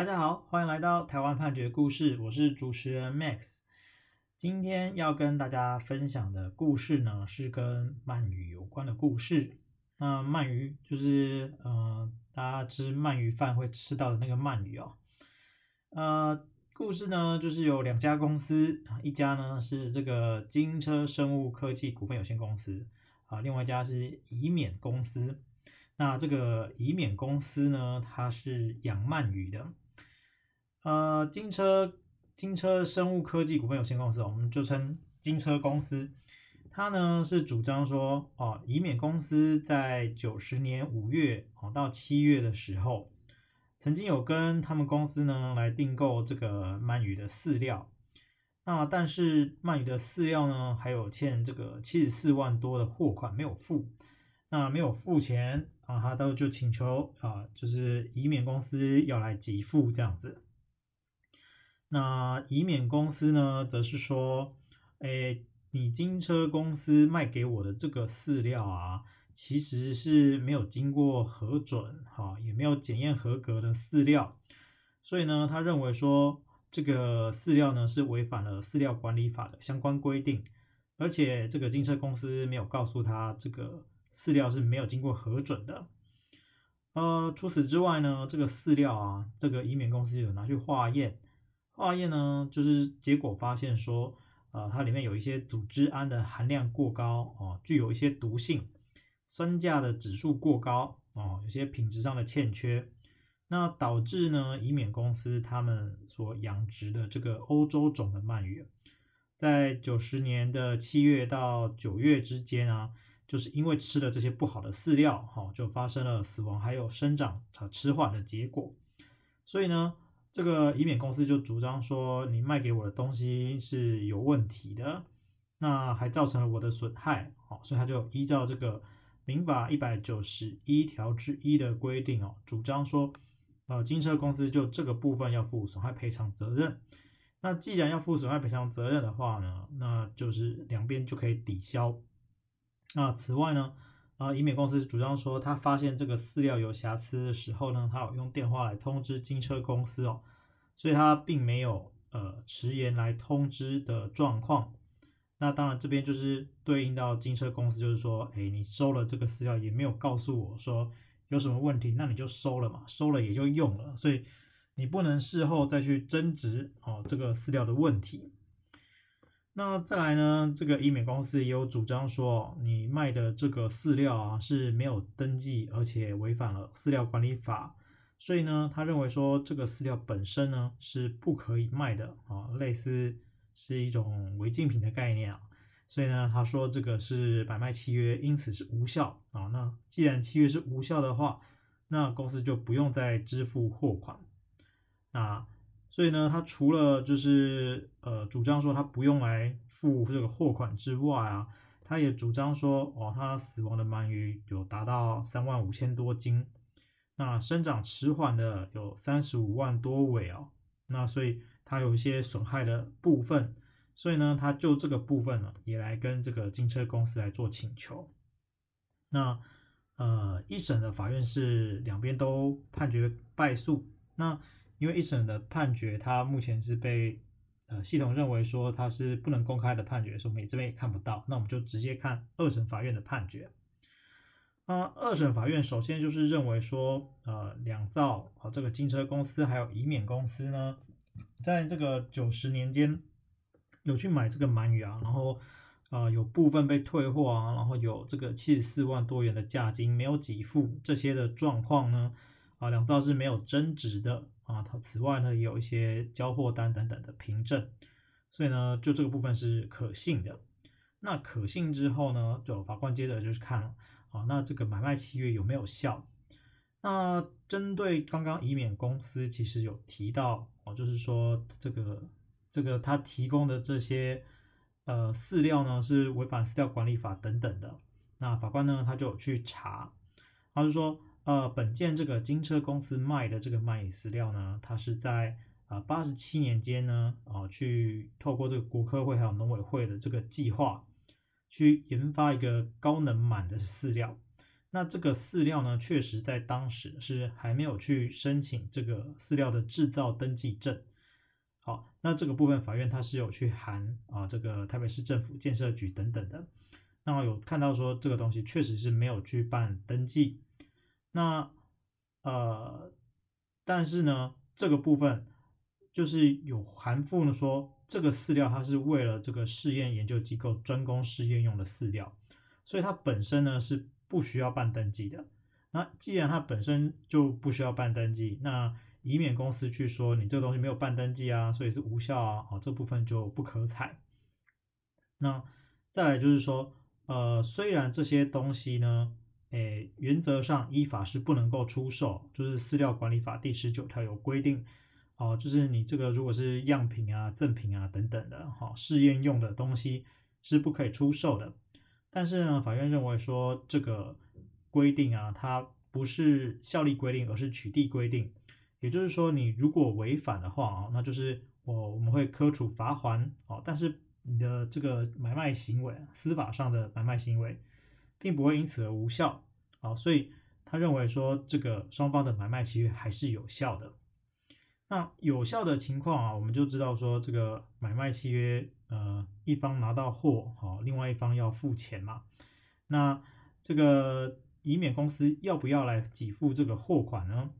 大家好，欢迎来到台湾判决故事，我是主持人 Max。今天要跟大家分享的故事呢，是跟鳗鱼有关的故事。那鳗鱼就是呃，大家吃鳗鱼饭会吃到的那个鳗鱼哦。呃，故事呢就是有两家公司，一家呢是这个金车生物科技股份有限公司啊，另外一家是以勉公司。那这个以勉公司呢，它是养鳗鱼的。呃，金车金车生物科技股份有限公司，我们就称金车公司。它呢是主张说，哦，以免公司在九十年五月哦到七月的时候，曾经有跟他们公司呢来订购这个鳗鱼的饲料。那但是鳗鱼的饲料呢，还有欠这个七十四万多的货款没有付。那没有付钱啊，他都就请求啊，就是以免公司要来给付这样子。那以勉公司呢，则是说，诶，你精车公司卖给我的这个饲料啊，其实是没有经过核准，哈，也没有检验合格的饲料，所以呢，他认为说这个饲料呢是违反了饲料管理法的相关规定，而且这个精车公司没有告诉他这个饲料是没有经过核准的。呃，除此之外呢，这个饲料啊，这个以勉公司有拿去化验。化验呢，就是结果发现说，呃，它里面有一些组织胺的含量过高哦，具有一些毒性，酸价的指数过高哦，有些品质上的欠缺，那导致呢，以免公司他们所养殖的这个欧洲种的鳗鱼，在九十年的七月到九月之间啊，就是因为吃了这些不好的饲料，哈，就发生了死亡还有生长啊迟缓的结果，所以呢。这个以免公司就主张说，你卖给我的东西是有问题的，那还造成了我的损害，哦，所以他就依照这个民法一百九十一条之一的规定哦，主张说，呃，金车公司就这个部分要负损害赔偿责任。那既然要负损害赔偿责任的话呢，那就是两边就可以抵消。那此外呢，啊，以美公司主张说，他发现这个饲料有瑕疵的时候呢，他有用电话来通知金车公司哦，所以他并没有呃迟延来通知的状况。那当然这边就是对应到金车公司，就是说，哎，你收了这个饲料也没有告诉我说有什么问题，那你就收了嘛，收了也就用了，所以你不能事后再去争执哦这个饲料的问题。那再来呢，这个医美公司也有主张说，你卖的这个饲料啊是没有登记，而且违反了饲料管理法，所以呢，他认为说这个饲料本身呢是不可以卖的啊，类似是一种违禁品的概念啊，所以呢，他说这个是买卖契约，因此是无效啊。那既然契约是无效的话，那公司就不用再支付货款。那所以呢，他除了就是呃主张说他不用来付这个货款之外啊，他也主张说，哦，他死亡的鳗鱼有达到三万五千多斤，那生长迟缓的有三十五万多尾哦，那所以他有一些损害的部分，所以呢，他就这个部分呢，也来跟这个金车公司来做请求。那呃一审的法院是两边都判决败诉，那。因为一审的判决，它目前是被呃系统认为说它是不能公开的判决，所以我们这边也看不到。那我们就直接看二审法院的判决。啊，二审法院首先就是认为说，呃，两造啊这个金车公司还有以免公司呢，在这个九十年间有去买这个鳗鱼啊，然后呃有部分被退货啊，然后有这个七十四万多元的价金没有给付这些的状况呢，啊，两造是没有争执的。啊，它此外呢，也有一些交货单等等的凭证，所以呢，就这个部分是可信的。那可信之后呢，就法官接着就是看了啊，那这个买卖契约有没有效？那针对刚刚以免公司其实有提到哦，就是说这个这个他提供的这些呃饲料呢是违反饲料管理法等等的。那法官呢，他就去查，他就说。呃，本件这个金车公司卖的这个鳗鱼饲料呢，它是在呃八十七年间呢，啊、去透过这个国科会还有农委会的这个计划，去研发一个高能鳗的饲料。那这个饲料呢，确实在当时是还没有去申请这个饲料的制造登记证。好，那这个部分法院它是有去函啊，这个台北市政府建设局等等的，那有看到说这个东西确实是没有去办登记。那呃，但是呢，这个部分就是有含附呢说，这个饲料它是为了这个试验研究机构专供试验用的饲料，所以它本身呢是。不需要办登记的。那既然它本身就不需要办登记，那以免公司去说你这个东西没有办登记啊，所以是无效啊，啊，这部分就不可采。那再来就是说，呃，虽然这些东西呢，诶，原则上依法是不能够出售，就是饲料管理法第十九条有规定，哦，就是你这个如果是样品啊、赠品啊等等的，哈，试验用的东西是不可以出售的。但是呢，法院认为说这个规定啊，它不是效力规定，而是取缔规定。也就是说，你如果违反的话啊，那就是我我们会科处罚锾哦。但是你的这个买卖行为，司法上的买卖行为，并不会因此而无效啊。所以他认为说，这个双方的买卖契约还是有效的。那有效的情况啊，我们就知道说，这个买卖契约，呃，一方拿到货，好，另外一方要付钱嘛。那这个以免公司要不要来给付这个货款呢？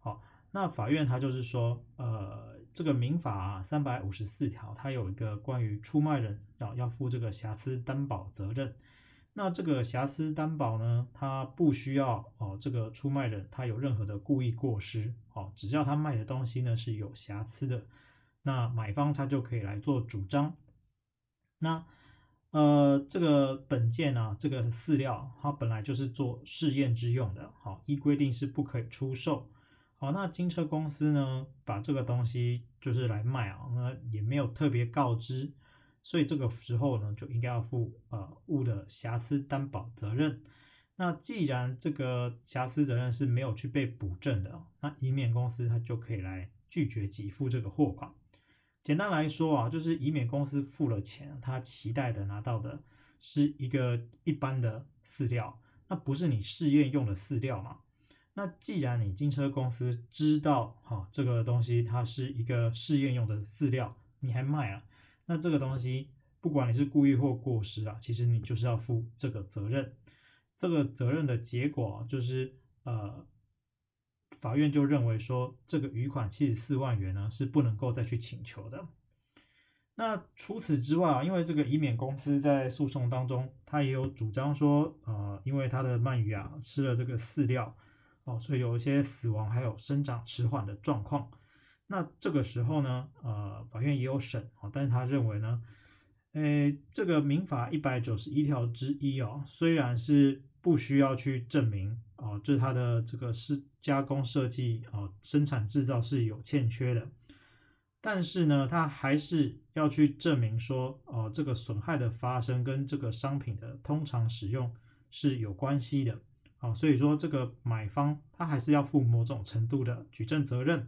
好，那法院他就是说，呃，这个民法三百五十四条，它有一个关于出卖人要要负这个瑕疵担保责任。那这个瑕疵担保呢，它不需要哦，这个出卖人他有任何的故意过失，哦，只要他卖的东西呢是有瑕疵的，那买方他就可以来做主张。那呃，这个本件啊，这个饲料它本来就是做试验之用的，好，依规定是不可以出售。好，那金车公司呢，把这个东西就是来卖啊，那也没有特别告知。所以这个时候呢，就应该要负呃物的瑕疵担保责任。那既然这个瑕疵责任是没有去被补正的，那以免公司它就可以来拒绝给付这个货款。简单来说啊，就是以免公司付了钱，他期待的拿到的是一个一般的饲料，那不是你试验用的饲料嘛？那既然你金车公司知道哈这个东西它是一个试验用的饲料，你还卖了？那这个东西，不管你是故意或过失啊，其实你就是要负这个责任。这个责任的结果就是，呃，法院就认为说，这个余款七十四万元呢是不能够再去请求的。那除此之外啊，因为这个以免公司在诉讼当中，他也有主张说，呃，因为他的鳗鱼啊吃了这个饲料，哦，所以有一些死亡还有生长迟缓的状况。那这个时候呢，呃，法院也有审啊，但是他认为呢，诶，这个民法一百九十一条之一哦，虽然是不需要去证明哦，就是它的这个是加工设计哦，生产制造是有欠缺的，但是呢，他还是要去证明说，哦，这个损害的发生跟这个商品的通常使用是有关系的，啊，所以说这个买方他还是要负某种程度的举证责任。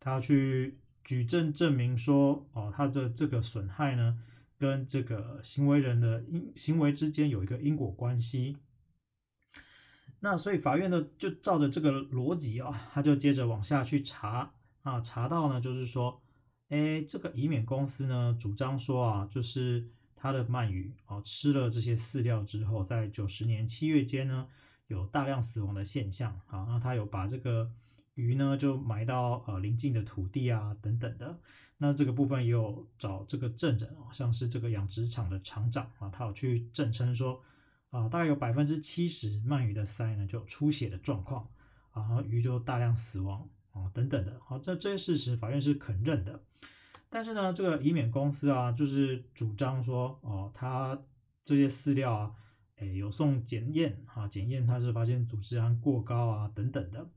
他去举证证明说，哦，他的这个损害呢，跟这个行为人的因行为之间有一个因果关系。那所以法院呢，就照着这个逻辑啊、哦，他就接着往下去查啊，查到呢，就是说，哎，这个以免公司呢，主张说啊，就是他的鳗鱼啊，吃了这些饲料之后，在九十年七月间呢，有大量死亡的现象啊，那他有把这个。鱼呢就埋到呃邻近的土地啊等等的，那这个部分也有找这个证人，像是这个养殖场的厂长啊，他有去证称说啊，大概有百分之七十鳗鱼的鳃呢就有出血的状况，啊，然后鱼就大量死亡啊等等的，好，这这些事实法院是肯认的，但是呢，这个以免公司啊就是主张说哦，他这些饲料啊，哎有送检验啊，检验它是发现组织胺过高啊等等的。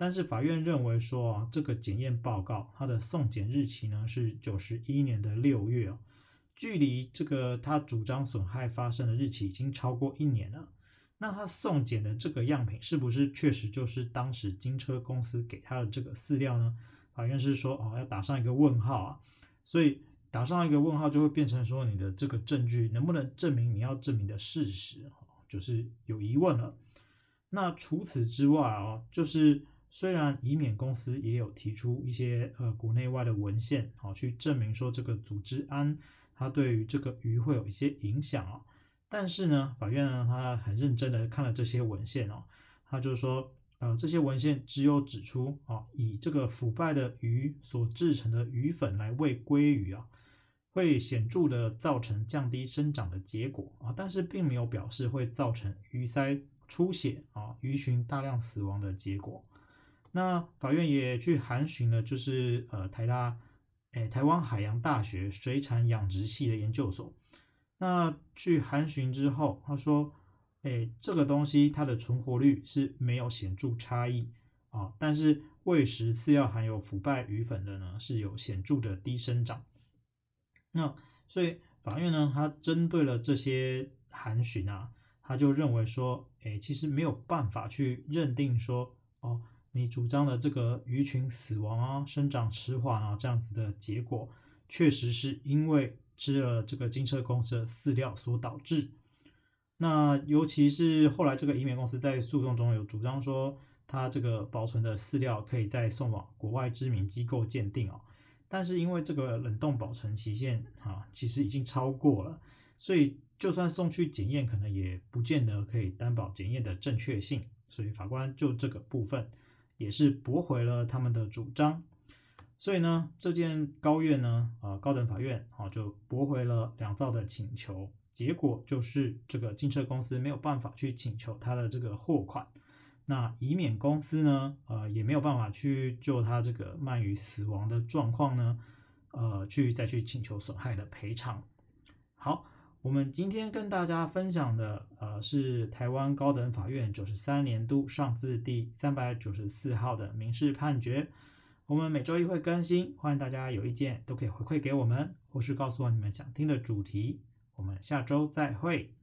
但是法院认为说啊，这个检验报告它的送检日期呢是九十一年的六月哦，距离这个他主张损害发生的日期已经超过一年了。那他送检的这个样品是不是确实就是当时金车公司给他的这个饲料呢？法院是说哦，要打上一个问号啊。所以打上一个问号就会变成说你的这个证据能不能证明你要证明的事实，就是有疑问了。那除此之外哦，就是虽然以免公司也有提出一些呃国内外的文献，好去证明说这个组织胺它对于这个鱼会有一些影响啊，但是呢，法院呢他很认真的看了这些文献哦，他就说呃这些文献只有指出啊，以这个腐败的鱼所制成的鱼粉来喂鲑鱼啊。会显著的造成降低生长的结果啊，但是并没有表示会造成鱼鳃出血啊、鱼群大量死亡的结果。那法院也去函询了，就是呃台大诶台湾海洋大学水产养殖系的研究所。那去函询之后，他说，诶这个东西它的存活率是没有显著差异啊，但是喂食饲料含有腐败鱼粉的呢是有显著的低生长。那所以法院呢，他针对了这些函询啊，他就认为说，哎，其实没有办法去认定说，哦，你主张的这个鱼群死亡啊、生长迟缓啊这样子的结果，确实是因为吃了这个金车公司的饲料所导致。那尤其是后来这个移民公司在诉讼中有主张说，他这个保存的饲料可以再送往国外知名机构鉴定哦。但是因为这个冷冻保存期限啊，其实已经超过了，所以就算送去检验，可能也不见得可以担保检验的正确性。所以法官就这个部分也是驳回了他们的主张。所以呢，这件高院呢，啊高等法院啊就驳回了两造的请求，结果就是这个金车公司没有办法去请求他的这个货款。那以免公司呢，呃，也没有办法去就他这个鳗鱼死亡的状况呢，呃，去再去请求损害的赔偿。好，我们今天跟大家分享的，呃，是台湾高等法院九十三年度上字第三百九十四号的民事判决。我们每周一会更新，欢迎大家有意见都可以回馈给我们，或是告诉我你们想听的主题。我们下周再会。